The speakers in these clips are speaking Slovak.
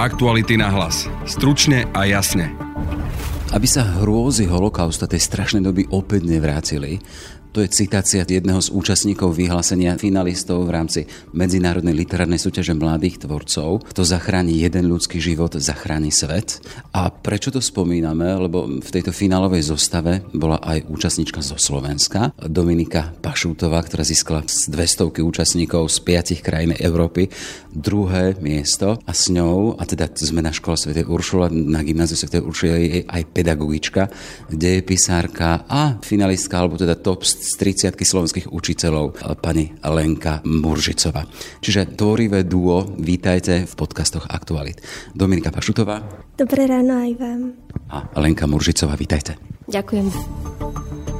Aktuality na hlas. Stručne a jasne. Aby sa hrôzy holokausta tej strašnej doby opäť nevrátili, to je citácia jedného z účastníkov vyhlásenia finalistov v rámci Medzinárodnej literárnej súťaže mladých tvorcov. Kto zachráni jeden ľudský život, zachráni svet. A prečo to spomíname? Lebo v tejto finálovej zostave bola aj účastníčka zo Slovenska, Dominika Pašútová, ktorá získala z 200 účastníkov z piatich krajín Európy druhé miesto a s ňou, a teda sme na škole Sv. Uršula, na gymnáziu Sv. Uršula je aj pedagogička, dejepisárka a finalistka, alebo teda top z 30 slovenských učiteľov pani Lenka Muržicová. Čiže tvorivé duo, vítajte v podcastoch Aktualit. Dominika Pašutová. Dobré ráno aj vám. A Lenka Muržicová, vítajte. Ďakujem.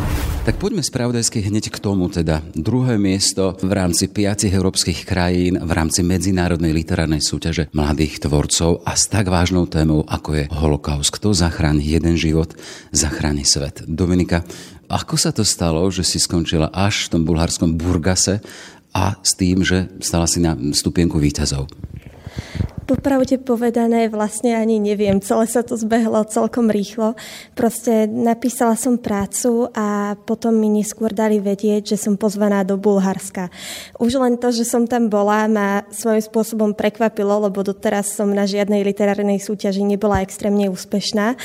Tak poďme spravodajsky hneď k tomu teda. Druhé miesto v rámci piatich európskych krajín v rámci medzinárodnej literárnej súťaže mladých tvorcov a s tak vážnou témou, ako je holokaust. Kto zachráni jeden život, zachráni svet. Dominika, ako sa to stalo, že si skončila až v tom bulharskom Burgase a s tým, že stala si na stupienku výťazov? Popravde povedané, vlastne ani neviem, celé sa to zbehlo celkom rýchlo. Proste napísala som prácu a potom mi neskôr dali vedieť, že som pozvaná do Bulharska. Už len to, že som tam bola, ma svojím spôsobom prekvapilo, lebo doteraz som na žiadnej literárnej súťaži nebola extrémne úspešná.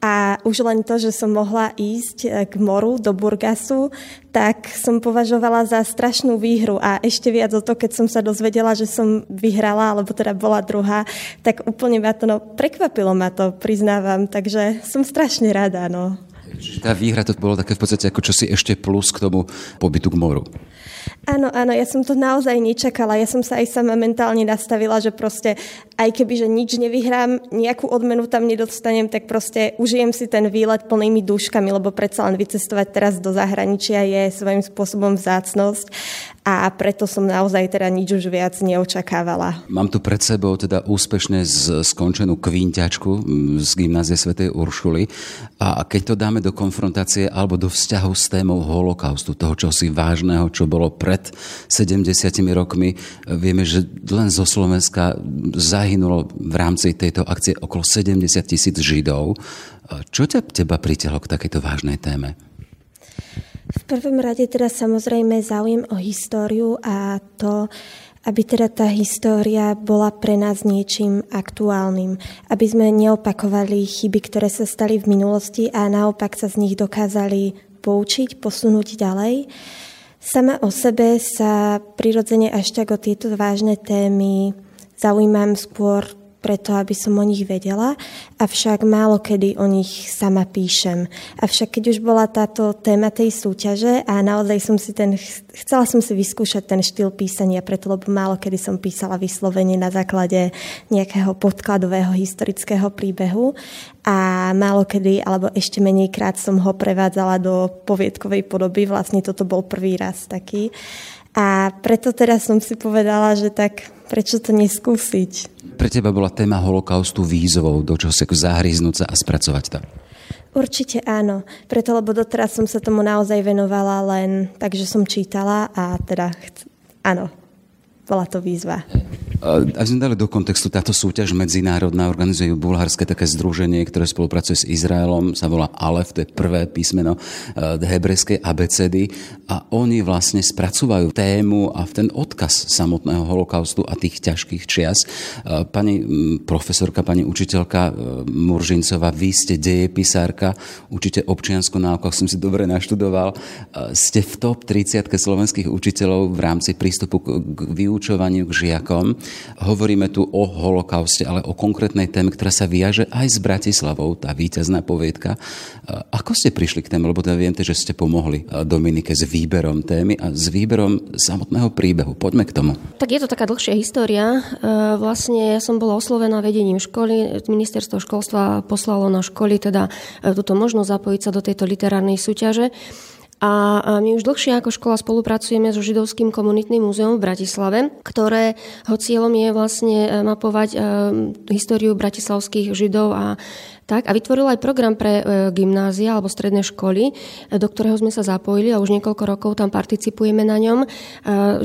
A už len to, že som mohla ísť k moru, do Burgasu, tak som považovala za strašnú výhru a ešte viac o to, keď som sa dozvedela, že som vyhrala, alebo teda bola druhá, tak úplne ma to, no, prekvapilo ma to, priznávam, takže som strašne rada, no. Tá výhra to bolo také v podstate ako čosi ešte plus k tomu pobytu k moru. Áno, áno, ja som to naozaj nečakala. Ja som sa aj sama mentálne nastavila, že proste aj keby, že nič nevyhrám, nejakú odmenu tam nedostanem, tak proste užijem si ten výlet plnými duškami, lebo predsa len vycestovať teraz do zahraničia je svojím spôsobom vzácnosť a preto som naozaj teda nič už viac neočakávala. Mám tu pred sebou teda úspešne skončenú kvinťačku z gymnázie svätej Uršuly a keď to dáme do konfrontácie alebo do vzťahu s témou holokaustu, toho čosi vážneho, čo bolo pred 70 rokmi, vieme, že len zo Slovenska zahynulo v rámci tejto akcie okolo 70 tisíc Židov. Čo ťa teba pritiahlo k takejto vážnej téme? V prvom rade teda samozrejme záujem o históriu a to, aby teda tá história bola pre nás niečím aktuálnym, aby sme neopakovali chyby, ktoré sa stali v minulosti a naopak sa z nich dokázali poučiť, posunúť ďalej. Sama o sebe sa prirodzene až tak o tieto vážne témy zaujímam skôr preto, aby som o nich vedela, avšak málo kedy o nich sama píšem. Avšak keď už bola táto téma tej súťaže a naozaj som si ten, chcela som si vyskúšať ten štýl písania, preto lebo málo kedy som písala vyslovene na základe nejakého podkladového historického príbehu a málo kedy, alebo ešte menej krát som ho prevádzala do poviedkovej podoby, vlastne toto bol prvý raz taký. A preto teraz som si povedala, že tak prečo to neskúsiť? Pre teba bola téma holokaustu výzvou, do čoho sa zahryznúť sa a spracovať to? Určite áno, preto lebo doteraz som sa tomu naozaj venovala len tak, že som čítala a teda áno, bola to výzva. Ak sme dali do kontextu, táto súťaž medzinárodná organizuje bulharské také združenie, ktoré spolupracuje s Izraelom, sa volá Alef, to je prvé písmeno uh, hebrejskej abecedy a oni vlastne spracúvajú tému a ten odkaz samotného holokaustu a tých ťažkých čias. Uh, pani profesorka, pani učiteľka uh, Muržincová, vy ste dejepisárka, učíte občiansku náuku, ak som si dobre naštudoval, ste v top 30 slovenských učiteľov v rámci prístupu k vyučovaniu k žiakom. Hovoríme tu o holokauste, ale o konkrétnej téme, ktorá sa viaže aj s Bratislavou, tá víťazná poviedka. Ako ste prišli k téme? Lebo teda viem, že ste pomohli Dominike s výberom témy a s výberom samotného príbehu. Poďme k tomu. Tak je to taká dlhšia história. E, vlastne ja som bola oslovená vedením školy. Ministerstvo školstva poslalo na školy teda e, túto možnosť zapojiť sa do tejto literárnej súťaže. A my už dlhšie ako škola spolupracujeme so Židovským komunitným múzeum v Bratislave, ktorého cieľom je vlastne mapovať históriu bratislavských Židov a tak, a vytvoril aj program pre e, gymnázia alebo stredné školy, e, do ktorého sme sa zapojili a už niekoľko rokov tam participujeme na ňom. E,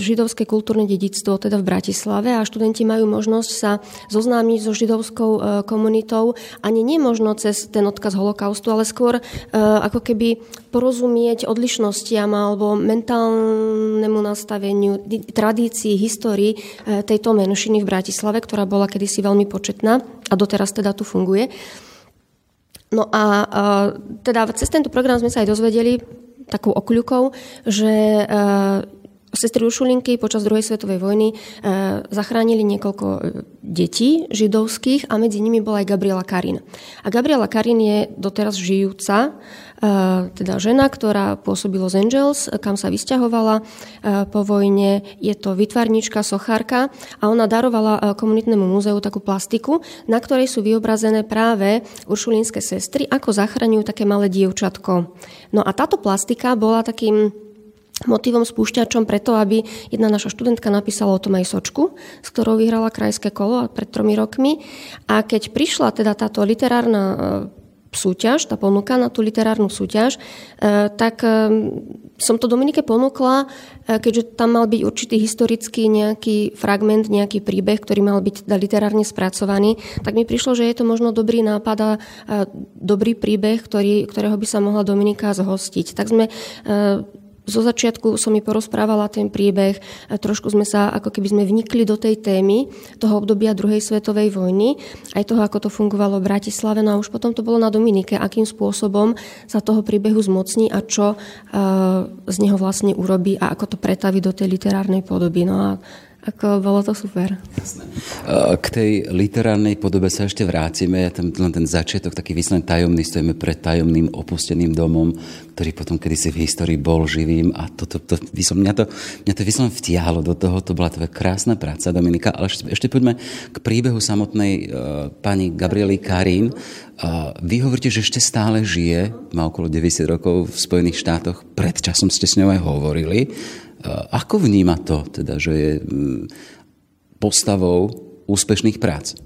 židovské kultúrne dedictvo teda v Bratislave a študenti majú možnosť sa zoznámiť so židovskou komunitou ani nemožno cez ten odkaz holokaustu, ale skôr ako keby porozumieť odlišnostiam alebo mentálnemu nastaveniu, tradícii, histórii tejto menšiny v Bratislave, ktorá bola kedysi veľmi početná a doteraz teda tu funguje. No a teda cez tento program sme sa aj dozvedeli takou okľukou, že e, Sestry Uršulinky počas druhej svetovej vojny e, zachránili niekoľko e, detí židovských a medzi nimi bola aj Gabriela Karin. A Gabriela Karin je doteraz žijúca teda žena, ktorá pôsobila z Angels, kam sa vysťahovala po vojne. Je to vytvarnička, sochárka a ona darovala komunitnému múzeu takú plastiku, na ktorej sú vyobrazené práve uršulínske sestry, ako zachraňujú také malé dievčatko. No a táto plastika bola takým motivom spúšťačom preto, aby jedna naša študentka napísala o tom aj sočku, s ktorou vyhrala krajské kolo pred tromi rokmi. A keď prišla teda táto literárna súťaž, tá ponuka na tú literárnu súťaž, e, tak e, som to Dominike ponúkla, e, keďže tam mal byť určitý historický nejaký fragment, nejaký príbeh, ktorý mal byť teda literárne spracovaný, tak mi prišlo, že je to možno dobrý nápad a dobrý príbeh, ktorý, ktorého by sa mohla Dominika zhostiť. Tak sme zo začiatku som mi porozprávala ten príbeh, trošku sme sa, ako keby sme vnikli do tej témy toho obdobia druhej svetovej vojny, aj toho, ako to fungovalo v Bratislave, no a už potom to bolo na Dominike, akým spôsobom sa toho príbehu zmocní a čo uh, z neho vlastne urobí a ako to pretaví do tej literárnej podoby. No a ako bolo to super. Jasné. K tej literárnej podobe sa ešte vrátime. Ja tam len ten začiatok, taký vyslen tajomný, stojíme pred tajomným opusteným domom, ktorý potom kedysi v histórii bol živým a to, to, to, to, mňa to, mňa to vyslen vtiahlo do toho, to bola tvoja krásna práca, Dominika, ale ešte, ešte poďme k príbehu samotnej uh, pani Gabriely Karín. Uh, vy hovoríte, že ešte stále žije, má okolo 90 rokov v Spojených štátoch, pred časom ste s ňou aj hovorili. Ako vníma to, teda, že je mm, postavou úspešných prác?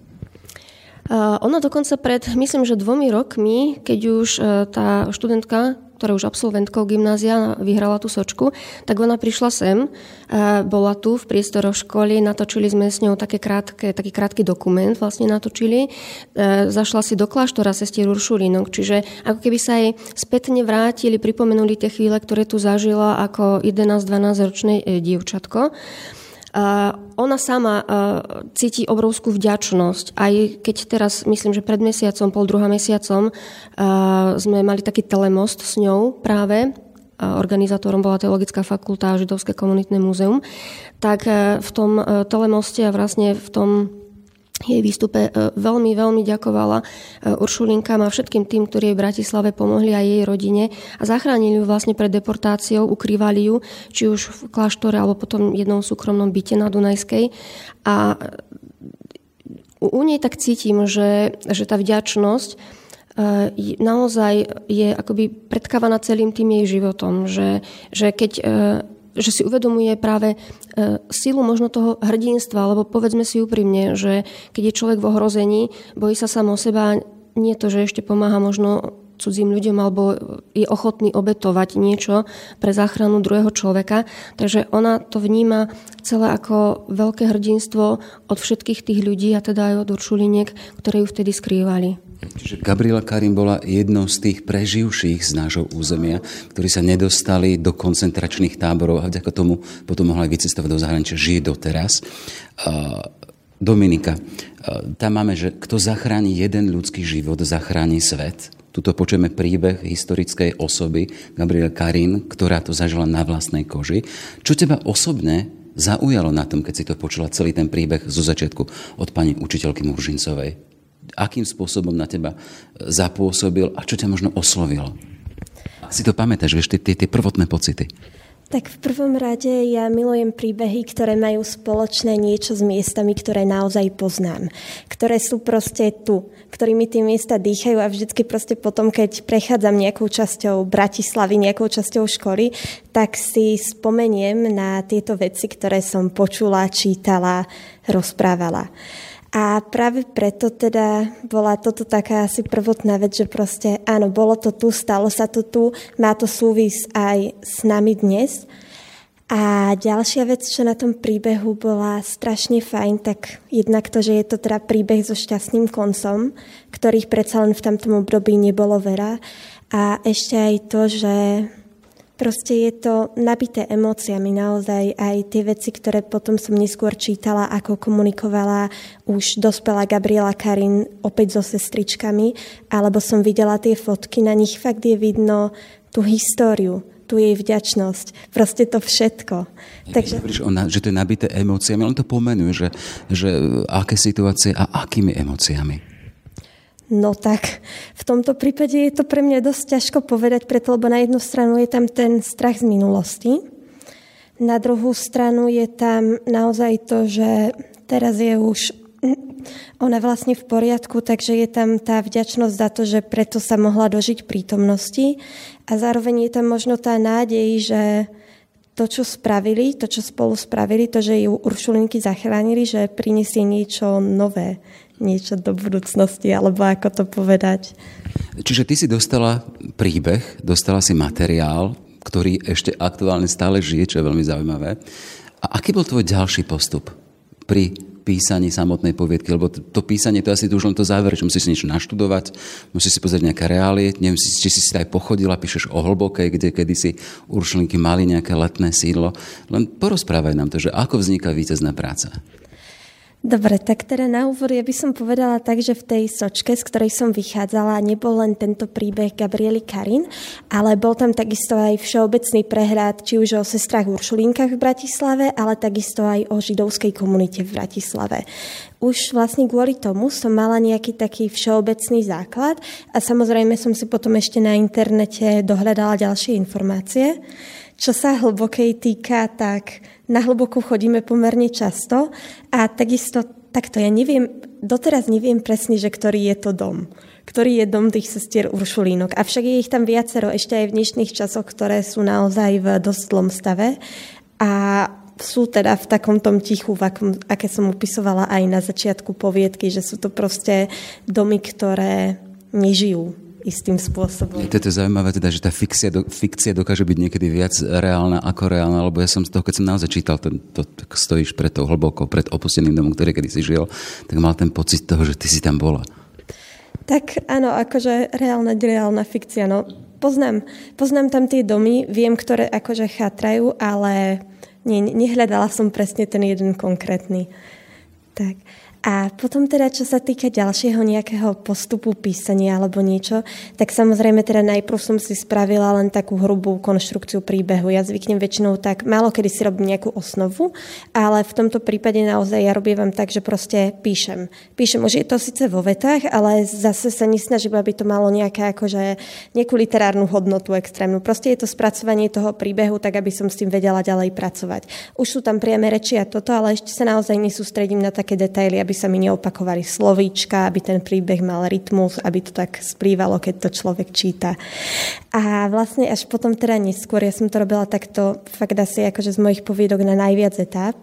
Ona dokonca pred, myslím, že dvomi rokmi, keď už e, tá študentka ktorá už absolventkou gymnázia vyhrala tú sočku, tak ona prišla sem, bola tu v priestoroch školy, natočili sme s ňou také krátke, taký krátky dokument vlastne natočili. E, zašla si do kláštora sestier Uršulinok, čiže ako keby sa jej spätne vrátili, pripomenuli tie chvíle, ktoré tu zažila ako 11-12 ročné e, dievčatko. Ona sama cíti obrovskú vďačnosť. Aj keď teraz, myslím, že pred mesiacom, pol druhá mesiacom, sme mali taký telemost s ňou práve, organizátorom bola Teologická fakulta a Židovské komunitné múzeum, tak v tom telemoste a vlastne v tom jej výstupe e, veľmi, veľmi ďakovala e, Uršulinkám a všetkým tým, ktorí jej v Bratislave pomohli aj jej rodine a zachránili ju vlastne pred deportáciou, ukrývali ju, či už v kláštore alebo potom jednom súkromnom byte na Dunajskej. A u nej tak cítim, že, že tá vďačnosť e, naozaj je akoby predkávaná celým tým jej životom, že, že keď že si uvedomuje práve e, silu možno toho hrdinstva, lebo povedzme si úprimne, že keď je človek v ohrození, bojí sa sám o seba, nie to, že ešte pomáha možno cudzím ľuďom alebo je ochotný obetovať niečo pre záchranu druhého človeka. Takže ona to vníma celé ako veľké hrdinstvo od všetkých tých ľudí a teda aj od uršuliniek, ktoré ju vtedy skrývali. Čiže Gabriela Karim bola jednou z tých preživších z nášho územia, ktorí sa nedostali do koncentračných táborov a vďaka tomu potom mohla aj vycestovať do zahraničia, žije doteraz. Dominika, tam máme, že kto zachráni jeden ľudský život, zachráni svet. Tuto počujeme príbeh historickej osoby Gabriela Karin, ktorá to zažila na vlastnej koži. Čo teba osobne zaujalo na tom, keď si to počula celý ten príbeh zo začiatku od pani učiteľky Muržincovej? akým spôsobom na teba e, zapôsobil a čo ťa možno oslovilo. Si to pamätáš, vieš, tie, tie prvotné pocity. Tak v prvom rade ja milujem príbehy, ktoré majú spoločné niečo s miestami, ktoré naozaj poznám. Ktoré sú proste tu, ktorými tie miesta dýchajú a vždycky proste potom, keď prechádzam nejakou časťou Bratislavy, nejakou časťou školy, tak si spomeniem na tieto veci, ktoré som počula, čítala, rozprávala. A práve preto teda bola toto taká asi prvotná vec, že proste áno, bolo to tu, stalo sa to tu, má to súvis aj s nami dnes. A ďalšia vec, čo na tom príbehu bola strašne fajn, tak jednak to, že je to teda príbeh so šťastným koncom, ktorých predsa len v tamtom období nebolo veľa. A ešte aj to, že Proste je to nabité emóciami naozaj aj tie veci, ktoré potom som neskôr čítala, ako komunikovala už dospelá Gabriela Karin opäť so sestričkami, alebo som videla tie fotky, na nich fakt je vidno tú históriu, tú jej vďačnosť, proste to všetko. Takže... Ona, že to je nabité emóciami, on to pomenuje, že, že aké situácie a akými emóciami. No tak v tomto prípade je to pre mňa dosť ťažko povedať, preto lebo na jednu stranu je tam ten strach z minulosti, na druhú stranu je tam naozaj to, že teraz je už ona vlastne v poriadku, takže je tam tá vďačnosť za to, že preto sa mohla dožiť prítomnosti. A zároveň je tam možno tá nádej, že to, čo spravili, to, čo spolu spravili, to, že ju Uršulinky zachránili, že prinesie niečo nové, niečo do budúcnosti, alebo ako to povedať. Čiže ty si dostala príbeh, dostala si materiál, ktorý ešte aktuálne stále žije, čo je veľmi zaujímavé. A aký bol tvoj ďalší postup pri písaní samotnej poviedky? Lebo to, to písanie, to asi to už len to záver, že musíš si niečo naštudovať, musíš si pozrieť nejaké reálie, neviem, či si si aj pochodila, píšeš o hlbokej, kde kedysi uršlinky mali nejaké letné sídlo. Len porozprávaj nám to, že ako vzniká víťazná práca. Dobre, tak teda na úvod ja by som povedala tak, že v tej sočke, z ktorej som vychádzala, nebol len tento príbeh Gabriely Karin, ale bol tam takisto aj všeobecný prehľad, či už o sestrách Uršulinkách v Bratislave, ale takisto aj o židovskej komunite v Bratislave. Už vlastne kvôli tomu som mala nejaký taký všeobecný základ a samozrejme som si potom ešte na internete dohľadala ďalšie informácie. Čo sa hlbokej týka, tak na hlbokú chodíme pomerne často a takisto takto ja neviem, doteraz neviem presne, že ktorý je to dom ktorý je dom tých sestier Uršulínok. Avšak je ich tam viacero ešte aj v dnešných časoch, ktoré sú naozaj v dosť zlom stave. A sú teda v takom tom tichu, v akom, aké som upisovala aj na začiatku poviedky, že sú to proste domy, ktoré nežijú istým spôsobom. Je to zaujímavé teda, že tá fikcia, do, fikcia dokáže byť niekedy viac reálna ako reálna, lebo ja som z toho, keď som naozaj čítal, ten, to, tak stojíš pred tou hlboko, pred opusteným domom, ktorý kedy si žil, tak mal ten pocit toho, že ty si tam bola. Tak áno, akože reálna, reálna fikcia, no poznám, poznám tam tie domy, viem, ktoré akože chátrajú, ale nie, nehľadala som presne ten jeden konkrétny. Tak. A potom teda, čo sa týka ďalšieho nejakého postupu písania alebo niečo, tak samozrejme teda najprv som si spravila len takú hrubú konštrukciu príbehu. Ja zvyknem väčšinou tak, málo kedy si robím nejakú osnovu, ale v tomto prípade naozaj ja robím tak, že proste píšem. Píšem, už je to síce vo vetách, ale zase sa nesnažím, aby to malo nejaké akože nejakú literárnu hodnotu extrémnu. Proste je to spracovanie toho príbehu, tak aby som s tým vedela ďalej pracovať. Už sú tam priame reči a toto, ale ešte sa naozaj nesústredím na také detaily, aby sa mi neopakovali slovíčka, aby ten príbeh mal rytmus, aby to tak splývalo, keď to človek číta. A vlastne až potom teda neskôr, ja som to robila takto fakt asi akože z mojich poviedok na najviac etap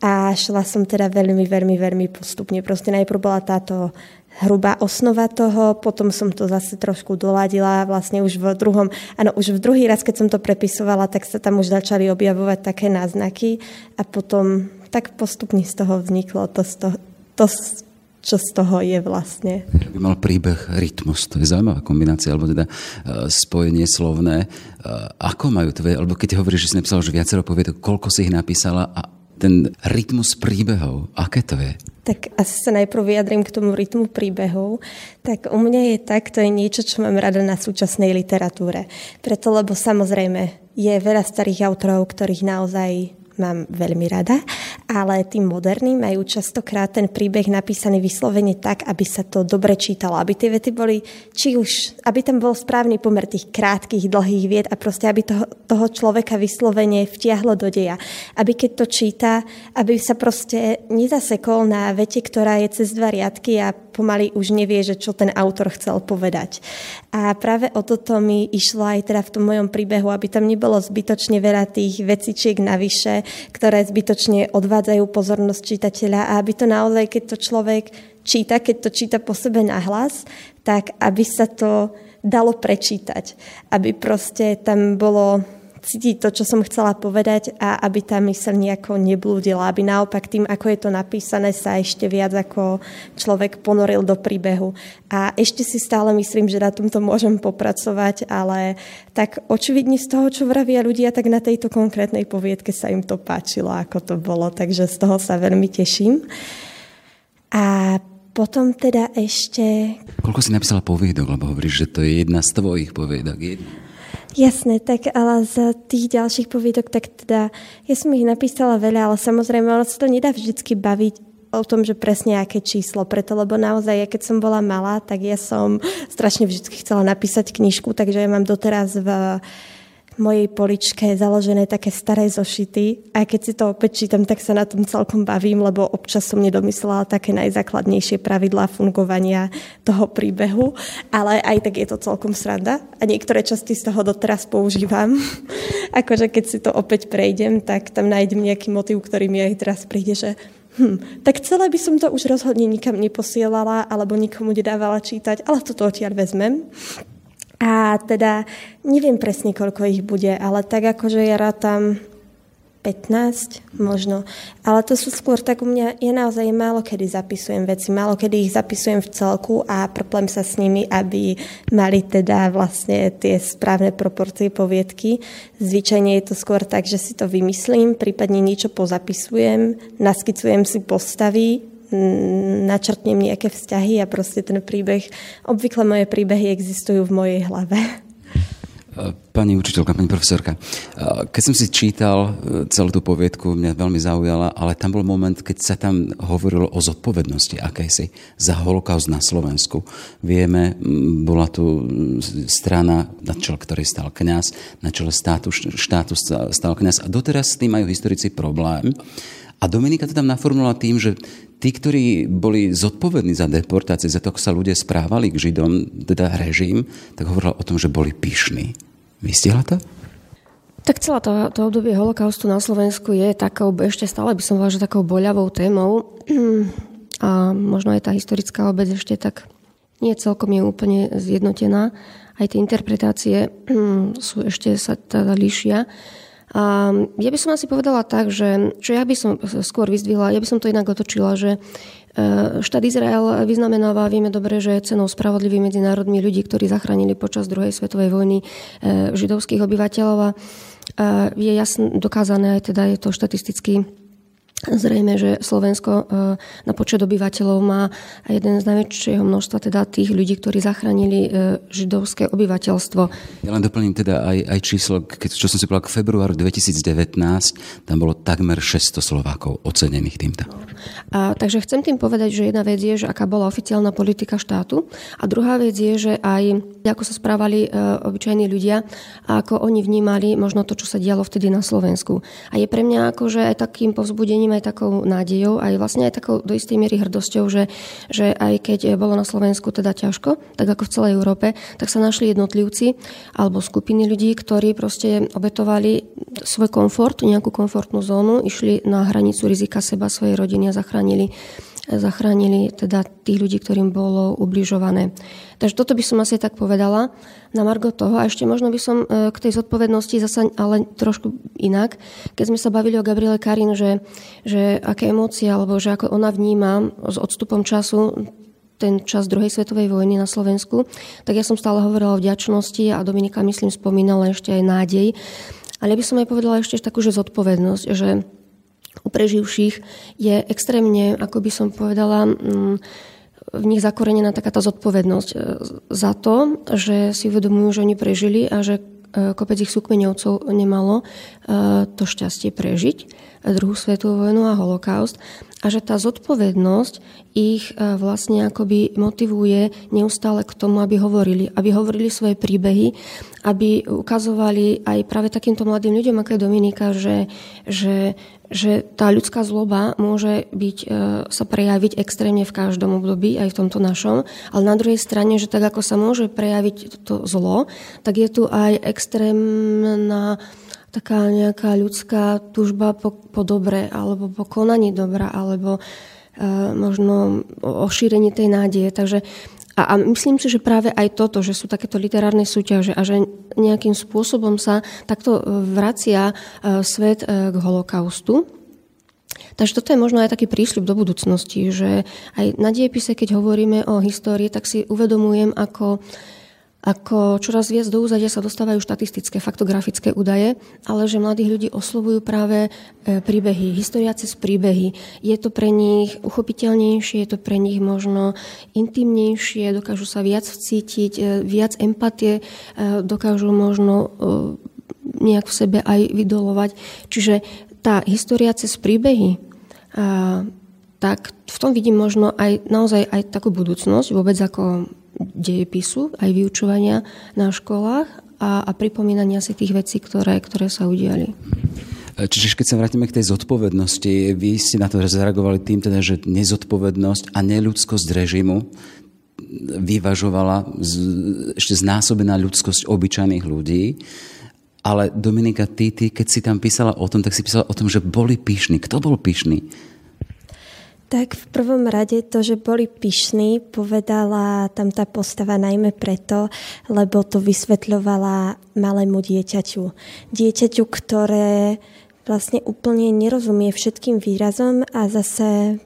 a šla som teda veľmi, veľmi, veľmi postupne. Proste najprv bola táto hrubá osnova toho, potom som to zase trošku doladila vlastne už v druhom, áno, už v druhý raz, keď som to prepisovala, tak sa tam už začali objavovať také náznaky a potom tak postupne z toho vzniklo to, to, čo z toho je vlastne. By mal príbeh rytmus, to je zaujímavá kombinácia, alebo teda uh, spojenie slovné. Uh, ako majú tvoje, alebo keď hovoríš, že si napísala že viacero poviedok, koľko si ich napísala a ten rytmus príbehov, aké to je? Tak asi sa najprv vyjadrím k tomu rytmu príbehov. Tak u mňa je tak, to je niečo, čo mám rada na súčasnej literatúre. Preto, lebo samozrejme je veľa starých autorov, ktorých naozaj mám veľmi rada, ale tí moderní majú častokrát ten príbeh napísaný vyslovene tak, aby sa to dobre čítalo, aby tie vety boli, či už, aby tam bol správny pomer tých krátkých, dlhých viet a proste, aby toho, toho človeka vyslovene vtiahlo do deja. Aby keď to číta, aby sa proste nezasekol na vete, ktorá je cez dva riadky a pomaly už nevie, že čo ten autor chcel povedať. A práve o toto mi išlo aj teda v tom mojom príbehu, aby tam nebolo zbytočne veľa tých vecičiek navyše, ktoré zbytočne odvádzajú pozornosť čitateľa a aby to naozaj, keď to človek číta, keď to číta po sebe nahlas, tak aby sa to dalo prečítať. Aby proste tam bolo cítiť to, čo som chcela povedať a aby tá myseľ nejako neblúdila, aby naopak tým, ako je to napísané, sa ešte viac ako človek ponoril do príbehu. A ešte si stále myslím, že na tomto môžem popracovať, ale tak očividne z toho, čo vravia ľudia, tak na tejto konkrétnej poviedke sa im to páčilo, ako to bolo, takže z toho sa veľmi teším. A potom teda ešte... Koľko si napísala poviedok, lebo hovoríš, že to je jedna z tvojich poviedok. Jedna. Jasné, tak ale z tých ďalších poviedok, tak teda, ja som ich napísala veľa, ale samozrejme, ono sa to nedá vždycky baviť o tom, že presne aké číslo, preto lebo naozaj, ja keď som bola malá, tak ja som strašne vždy chcela napísať knižku, takže ja mám doteraz v mojej poličke založené také staré zošity a keď si to opäť čítam, tak sa na tom celkom bavím, lebo občas som nedomyslela také najzákladnejšie pravidlá fungovania toho príbehu, ale aj tak je to celkom sranda a niektoré časti z toho doteraz používam. akože keď si to opäť prejdem, tak tam nájdem nejaký motiv, ktorý mi aj teraz príde, že hm, tak celé by som to už rozhodne nikam neposielala alebo nikomu nedávala čítať, ale toto odtiaľ vezmem. A teda neviem presne, koľko ich bude, ale tak akože ja rátam 15 možno. Ale to sú skôr tak u mňa, ja naozaj málo kedy zapisujem veci, málo kedy ich zapisujem v celku a problém sa s nimi, aby mali teda vlastne tie správne proporcie poviedky. Zvyčajne je to skôr tak, že si to vymyslím, prípadne niečo pozapisujem, naskicujem si postavy, načrtnem nejaké vzťahy a proste ten príbeh, obvykle moje príbehy existujú v mojej hlave. Pani učiteľka, pani profesorka, keď som si čítal e, celú tú poviedku, mňa veľmi zaujala, ale tam bol moment, keď sa tam hovorilo o zodpovednosti akejsi za holokaust na Slovensku. Vieme, bola tu strana, na čele ktorej stal kňaz, na čele štátu, štátu stal kňaz a doteraz s tým majú historici problém. A Dominika to tam naformulovala tým, že tí, ktorí boli zodpovední za deportácie, za to, ako sa ľudia správali k Židom, teda režim, tak hovorila o tom, že boli pyšní. Vystihla to? Tak celá to, to obdobie holokaustu na Slovensku je takou, ešte stále by som povedala, že takou boľavou témou. A možno aj tá historická obec ešte tak nie celkom je úplne zjednotená. Aj tie interpretácie sú ešte sa teda líšia. A ja by som asi povedala tak, že čo ja by som skôr vyzdvihla, ja by som to inak otočila, že e, štát Izrael vyznamenáva, vieme dobre, že je cenou spravodlivých medzinárodmi ľudí, ktorí zachránili počas druhej svetovej vojny e, židovských obyvateľov. A je jasne dokázané, aj teda je to štatisticky Zrejme, že Slovensko e, na počet obyvateľov má jeden z najväčšieho množstva teda tých ľudí, ktorí zachránili e, židovské obyvateľstvo. Ja len doplním teda aj, aj číslo, keď, čo som si povedal, k februáru 2019 tam bolo takmer 600 Slovákov ocenených týmto. A, takže chcem tým povedať, že jedna vec je, že aká bola oficiálna politika štátu a druhá vec je, že aj ako sa správali e, obyčajní ľudia a ako oni vnímali možno to, čo sa dialo vtedy na Slovensku. A je pre mňa akože aj takým povzbudením ním aj takou nádejou, aj vlastne aj takou do istej miery hrdosťou, že, že aj keď bolo na Slovensku teda ťažko, tak ako v celej Európe, tak sa našli jednotlivci alebo skupiny ľudí, ktorí proste obetovali svoj komfort, nejakú komfortnú zónu, išli na hranicu rizika seba, svojej rodiny a zachránili zachránili teda tých ľudí, ktorým bolo ubližované. Takže toto by som asi tak povedala na Margo toho. A ešte možno by som e, k tej zodpovednosti zasa, ale trošku inak. Keď sme sa bavili o Gabriele Karin, že, že aké emócie, alebo že ako ona vníma s odstupom času ten čas druhej svetovej vojny na Slovensku, tak ja som stále hovorila o vďačnosti a Dominika, myslím, spomínala ešte aj nádej. Ale ja by som aj povedala ešte takú, že zodpovednosť, že u preživších je extrémne, ako by som povedala, mm, v nich zakorenená taká tá zodpovednosť e, za to, že si uvedomujú, že oni prežili a že e, kopec ich súkmeňovcov nemalo to šťastie prežiť druhú svetovú vojnu a holokaust a že tá zodpovednosť ich e, vlastne akoby motivuje neustále k tomu, aby hovorili, aby hovorili svoje príbehy, aby ukazovali aj práve takýmto mladým ľuďom, ako je Dominika, že, že, že tá ľudská zloba môže byť, e, sa prejaviť extrémne v každom období, aj v tomto našom, ale na druhej strane, že tak ako sa môže prejaviť to zlo, tak je tu aj extrémna taká nejaká ľudská túžba po, po dobre, alebo po konaní dobra, alebo uh, možno o, o šírení tej nádeje. Takže a, a myslím si, že práve aj toto, že sú takéto literárne súťaže a že nejakým spôsobom sa takto vracia uh, svet k holokaustu. Takže toto je možno aj taký prísľub do budúcnosti, že aj na diepise, keď hovoríme o histórii, tak si uvedomujem, ako uh, ako čoraz viac do úzadia sa dostávajú štatistické, faktografické údaje, ale že mladých ľudí oslovujú práve e, príbehy, história cez príbehy. Je to pre nich uchopiteľnejšie, je to pre nich možno intimnejšie, dokážu sa viac vcítiť, e, viac empatie e, dokážu možno nejak v sebe aj vydolovať. Čiže tá história cez príbehy, tak v tom vidím možno aj naozaj aj takú budúcnosť vôbec ako dejepisu, aj vyučovania na školách a, a pripomínania si tých vecí, ktoré, ktoré sa udiali. Čiže keď sa vrátime k tej zodpovednosti, vy ste na to zareagovali tým, teda, že nezodpovednosť a neľudskosť režimu vyvažovala z, ešte znásobená ľudskosť obyčajných ľudí. Ale Dominika, ty, ty, keď si tam písala o tom, tak si písala o tom, že boli pyšní. Kto bol pyšný? Tak v prvom rade to, že boli pyšní, povedala tam tá postava najmä preto, lebo to vysvetľovala malému dieťaťu. Dieťaťu, ktoré vlastne úplne nerozumie všetkým výrazom a zase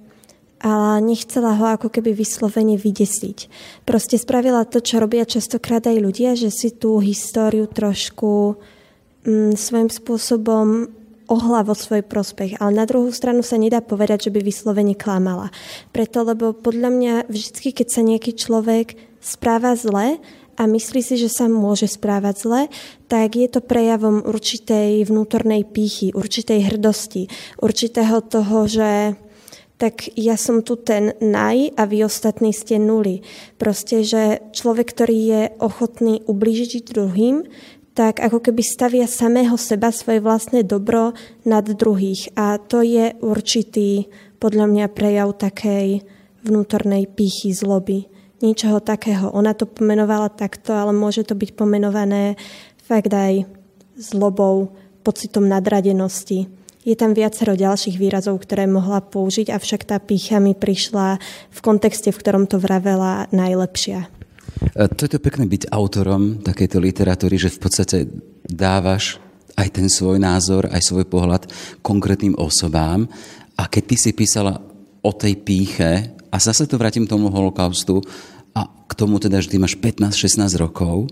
ale nechcela ho ako keby vyslovene vydesiť. Proste spravila to, čo robia častokrát aj ľudia, že si tú históriu trošku mm, svojím spôsobom ohla vo svoj prospech, ale na druhú stranu sa nedá povedať, že by vyslovene klamala. Preto, lebo podľa mňa vždy, keď sa nejaký človek správa zle a myslí si, že sa môže správať zle, tak je to prejavom určitej vnútornej pýchy, určitej hrdosti, určitého toho, že tak ja som tu ten naj a vy ostatní ste nuli. Proste, že človek, ktorý je ochotný ublížiť druhým, tak ako keby stavia samého seba, svoje vlastné dobro nad druhých. A to je určitý, podľa mňa, prejav takej vnútornej pýchy, zloby. Ničoho takého. Ona to pomenovala takto, ale môže to byť pomenované fakt aj zlobou, pocitom nadradenosti. Je tam viacero ďalších výrazov, ktoré mohla použiť, avšak tá pícha mi prišla v kontexte, v ktorom to vravela najlepšia. E, to je to pekné byť autorom takejto literatúry, že v podstate dávaš aj ten svoj názor, aj svoj pohľad konkrétnym osobám. A keď ty si písala o tej píche, a zase to vrátim tomu holokaustu, a k tomu teda, ty máš 15-16 rokov,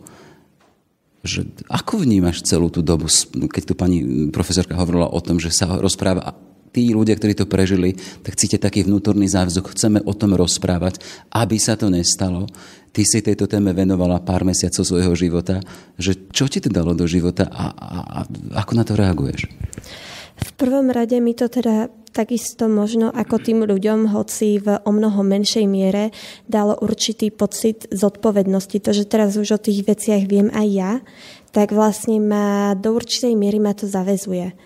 že ako vnímaš celú tú dobu, keď tu pani profesorka hovorila o tom, že sa rozpráva tí ľudia, ktorí to prežili, tak cíte taký vnútorný závzok. Chceme o tom rozprávať, aby sa to nestalo. Ty si tejto téme venovala pár mesiacov svojho života. Že čo ti to dalo do života a, a, a ako na to reaguješ? V prvom rade mi to teda takisto možno ako tým ľuďom, hoci v o mnoho menšej miere, dalo určitý pocit zodpovednosti. To, že teraz už o tých veciach viem aj ja, tak vlastne ma do určitej miery ma to zavezuje.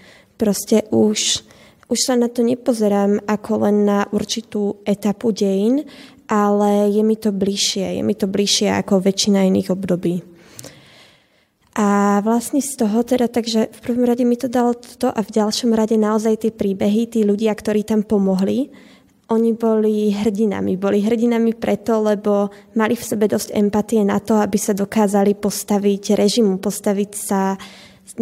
Proste už už sa na to nepozerám ako len na určitú etapu dejín, ale je mi to bližšie. Je mi to bližšie ako väčšina iných období. A vlastne z toho teda, takže v prvom rade mi to dalo toto a v ďalšom rade naozaj tie príbehy, tí ľudia, ktorí tam pomohli, oni boli hrdinami. Boli hrdinami preto, lebo mali v sebe dosť empatie na to, aby sa dokázali postaviť režimu, postaviť sa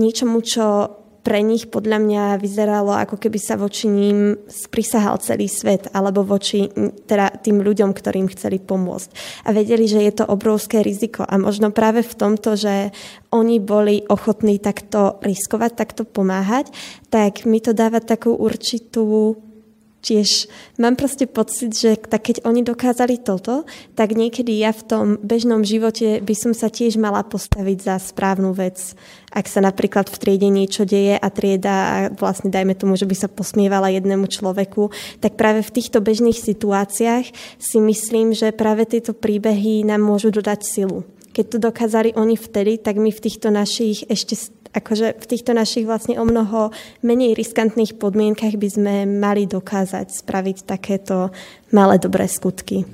niečomu, čo pre nich podľa mňa vyzeralo, ako keby sa voči ním sprisahal celý svet, alebo voči teda tým ľuďom, ktorým chceli pomôcť. A vedeli, že je to obrovské riziko. A možno práve v tomto, že oni boli ochotní takto riskovať, takto pomáhať, tak mi to dáva takú určitú tiež mám proste pocit, že tak keď oni dokázali toto, tak niekedy ja v tom bežnom živote by som sa tiež mala postaviť za správnu vec. Ak sa napríklad v triede niečo deje a trieda, a vlastne dajme tomu, že by sa posmievala jednému človeku, tak práve v týchto bežných situáciách si myslím, že práve tieto príbehy nám môžu dodať silu. Keď to dokázali oni vtedy, tak my v týchto našich ešte akože v týchto našich vlastne o mnoho menej riskantných podmienkach by sme mali dokázať spraviť takéto malé dobré skutky.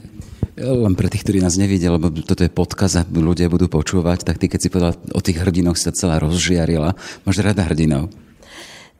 Len pre tých, ktorí nás nevidia, lebo toto je podkaz a ľudia budú počúvať, tak ty, keď si povedala o tých hrdinoch, sa celá rozžiarila. Máš rada hrdinov?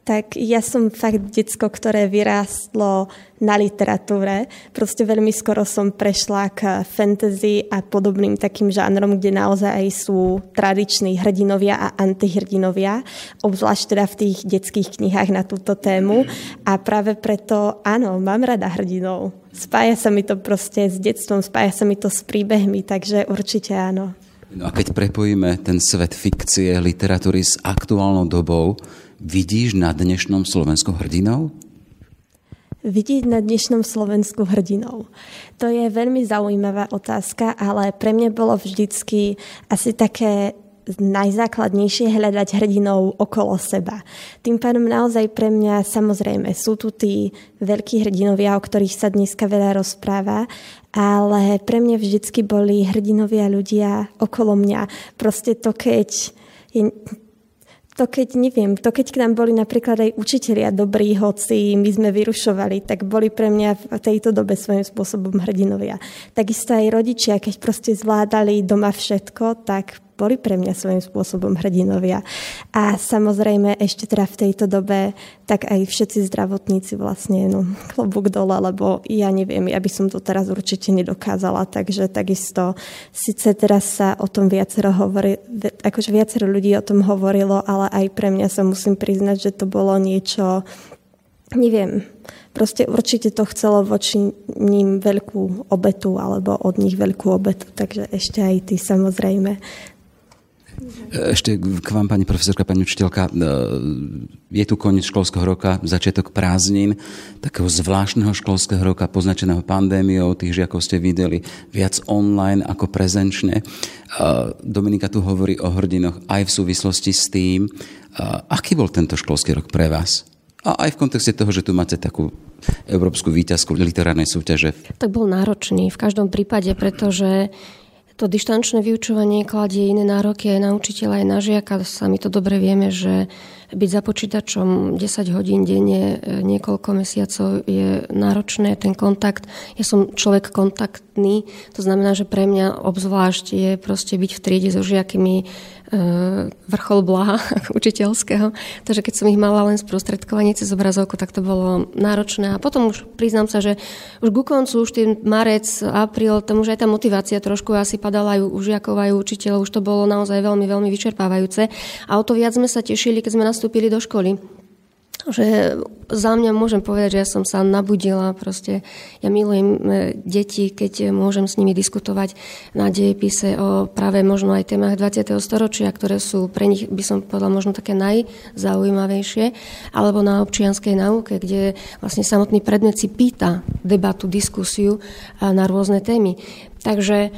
Tak ja som fakt decko, ktoré vyrástlo na literatúre. Proste veľmi skoro som prešla k fantasy a podobným takým žánrom, kde naozaj sú tradiční hrdinovia a antihrdinovia, obzvlášť teda v tých detských knihách na túto tému. A práve preto, áno, mám rada hrdinov. Spája sa mi to proste s detstvom, spája sa mi to s príbehmi, takže určite áno. No a keď prepojíme ten svet fikcie, literatúry s aktuálnou dobou, Vidíš na dnešnom Slovensku hrdinou? Vidieť na dnešnom Slovensku hrdinou. To je veľmi zaujímavá otázka, ale pre mňa bolo vždycky asi také najzákladnejšie hľadať hrdinov okolo seba. Tým pádom naozaj pre mňa samozrejme sú tu tí veľkí hrdinovia, o ktorých sa dneska veľa rozpráva, ale pre mňa vždycky boli hrdinovia ľudia okolo mňa. Proste to, keď je to keď, neviem, to keď k nám boli napríklad aj učitelia dobrí, hoci my sme vyrušovali, tak boli pre mňa v tejto dobe svojím spôsobom hrdinovia. Takisto aj rodičia, keď proste zvládali doma všetko, tak boli pre mňa svojím spôsobom hrdinovia. A samozrejme ešte teda v tejto dobe, tak aj všetci zdravotníci vlastne, no, klobúk dole, lebo ja neviem, ja by som to teraz určite nedokázala, takže takisto síce teraz sa o tom viacero hovorí, akože viacero ľudí o tom hovorilo, ale aj pre mňa sa musím priznať, že to bolo niečo, neviem, proste určite to chcelo voči ním veľkú obetu alebo od nich veľkú obetu, takže ešte aj ty samozrejme. Ešte k vám, pani profesorka, pani učiteľka. E, je tu koniec školského roka, začiatok prázdnin, takého zvláštneho školského roka, poznačeného pandémiou, tých žiakov ste videli viac online ako prezenčne. E, Dominika tu hovorí o hrdinoch aj v súvislosti s tým, e, aký bol tento školský rok pre vás? A aj v kontexte toho, že tu máte takú európsku výťazku literárnej súťaže. Tak bol náročný v každom prípade, pretože to dištančné vyučovanie kladie iné nároky aj na učiteľa, aj na žiaka. Sami to dobre vieme, že byť za počítačom 10 hodín denne e, niekoľko mesiacov je náročné, ten kontakt. Ja som človek kontaktný, to znamená, že pre mňa obzvlášť je proste byť v triede so žiakmi vrchol blaha učiteľského. Takže keď som ich mala len sprostredkovanie cez obrazovku, tak to bolo náročné. A potom už priznám sa, že už ku koncu, už ten marec, apríl, tam už aj tá motivácia trošku asi padala aj u žiakov, aj u učiteľov. Už to bolo naozaj veľmi, veľmi vyčerpávajúce. A o to viac sme sa tešili, keď sme nastúpili do školy že za mňa môžem povedať, že ja som sa nabudila. Proste ja milujem e, deti, keď môžem s nimi diskutovať na dejepise o práve možno aj témach 20. storočia, ktoré sú pre nich, by som povedala, možno také najzaujímavejšie, alebo na občianskej nauke, kde vlastne samotný predmet si pýta debatu, diskusiu na rôzne témy. Takže e,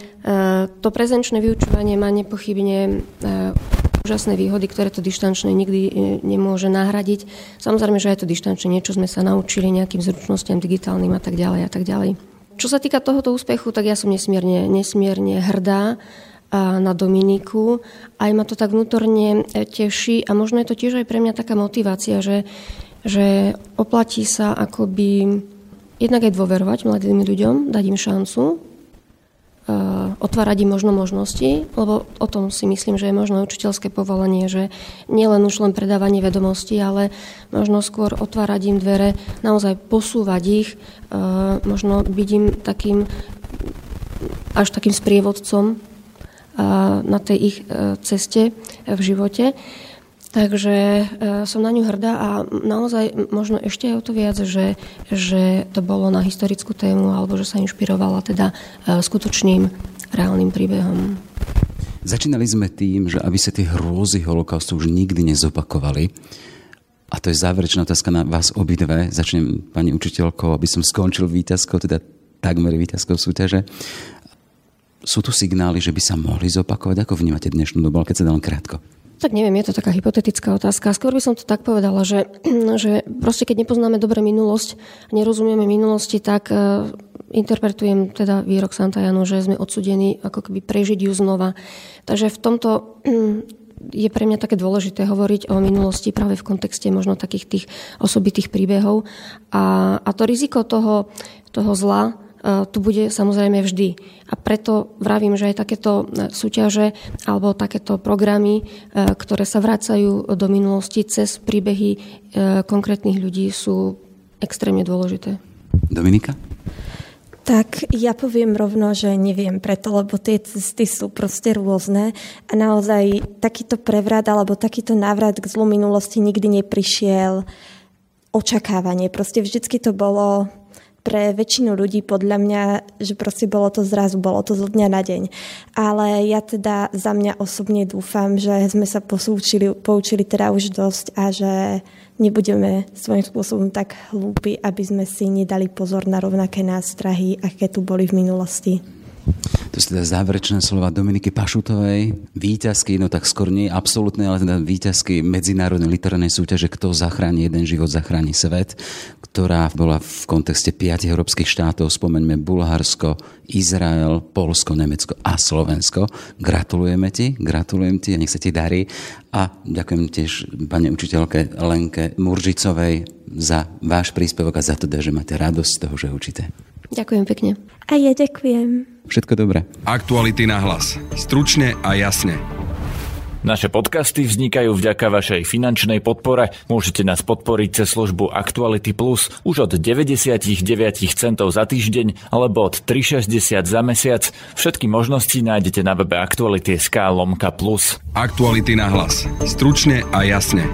to prezenčné vyučovanie má nepochybne e, úžasné výhody, ktoré to dištančné nikdy e, nemôže nahradiť. Samozrejme, že aj to dištančné niečo sme sa naučili nejakým zručnostiam digitálnym a tak ďalej a tak ďalej. Čo sa týka tohoto úspechu, tak ja som nesmierne, nesmierne hrdá na Dominiku. Aj ma to tak vnútorne e, teší a možno je to tiež aj pre mňa taká motivácia, že, že oplatí sa akoby jednak aj dôverovať mladým ľuďom, dať im šancu, otvárať im možno možnosti, lebo o tom si myslím, že je možno učiteľské povolanie, že nielen už len predávanie vedomostí, ale možno skôr otvárať im dvere, naozaj posúvať ich, eh, možno byť im takým až takým sprievodcom eh, na tej ich ceste v živote. Takže e, som na ňu hrdá a naozaj možno ešte aj o to viac, že, že to bolo na historickú tému alebo že sa inšpirovala teda e, skutočným reálnym príbehom. Začínali sme tým, že aby sa tie hrôzy holokaustu už nikdy nezopakovali, A to je záverečná otázka na vás obidve. Začnem pani učiteľkou, aby som skončil výťazkou, teda takmer výťazkou súťaže. Sú tu signály, že by sa mohli zopakovať? Ako vnímate dnešnú dobu, keď sa dá krátko? Tak neviem, je to taká hypotetická otázka. Skôr by som to tak povedala, že, že proste keď nepoznáme dobre minulosť, nerozumieme minulosti, tak uh, interpretujem teda výrok Santajanu, že sme odsudení ako keby prežiť ju znova. Takže v tomto je pre mňa také dôležité hovoriť o minulosti práve v kontexte možno takých tých osobitých príbehov. A, a to riziko toho, toho zla e, tu bude samozrejme vždy. A preto vravím, že aj takéto súťaže alebo takéto programy, e, ktoré sa vracajú do minulosti cez príbehy konkrétnych ľudí sú extrémne dôležité. Dominika? Tak ja poviem rovno, že neviem preto, lebo tie cesty sú proste rôzne a naozaj takýto prevrat alebo takýto návrat k zlu minulosti nikdy neprišiel očakávanie. Proste vždycky to bolo pre väčšinu ľudí podľa mňa, že proste bolo to zrazu, bolo to zo dňa na deň. Ale ja teda za mňa osobne dúfam, že sme sa posúčili, poučili teda už dosť a že nebudeme svojím spôsobom tak hlúpi, aby sme si nedali pozor na rovnaké nástrahy, aké tu boli v minulosti. Teda záverečné slova Dominiky Pašutovej, výťazky, no tak skôr nie absolútne, ale teda výťazky medzinárodnej literárnej súťaže Kto zachráni jeden život, zachráni svet, ktorá bola v kontexte piatich európskych štátov, spomeňme Bulharsko, Izrael, Polsko, Nemecko a Slovensko. Gratulujeme ti, gratulujem ti a nech sa ti darí. A ďakujem tiež pani učiteľke Lenke Muržicovej za váš príspevok a za to, že máte radosť z toho, že učíte. Ďakujem pekne. A ja ďakujem. Všetko dobré. Aktuality na hlas. Stručne a jasne. Naše podcasty vznikajú vďaka vašej finančnej podpore. Môžete nás podporiť cez službu Actuality Plus už od 99 centov za týždeň alebo od 3,60 za mesiac. Všetky možnosti nájdete na webe Actuality.sk lomka plus. Aktuality na hlas. Stručne a jasne.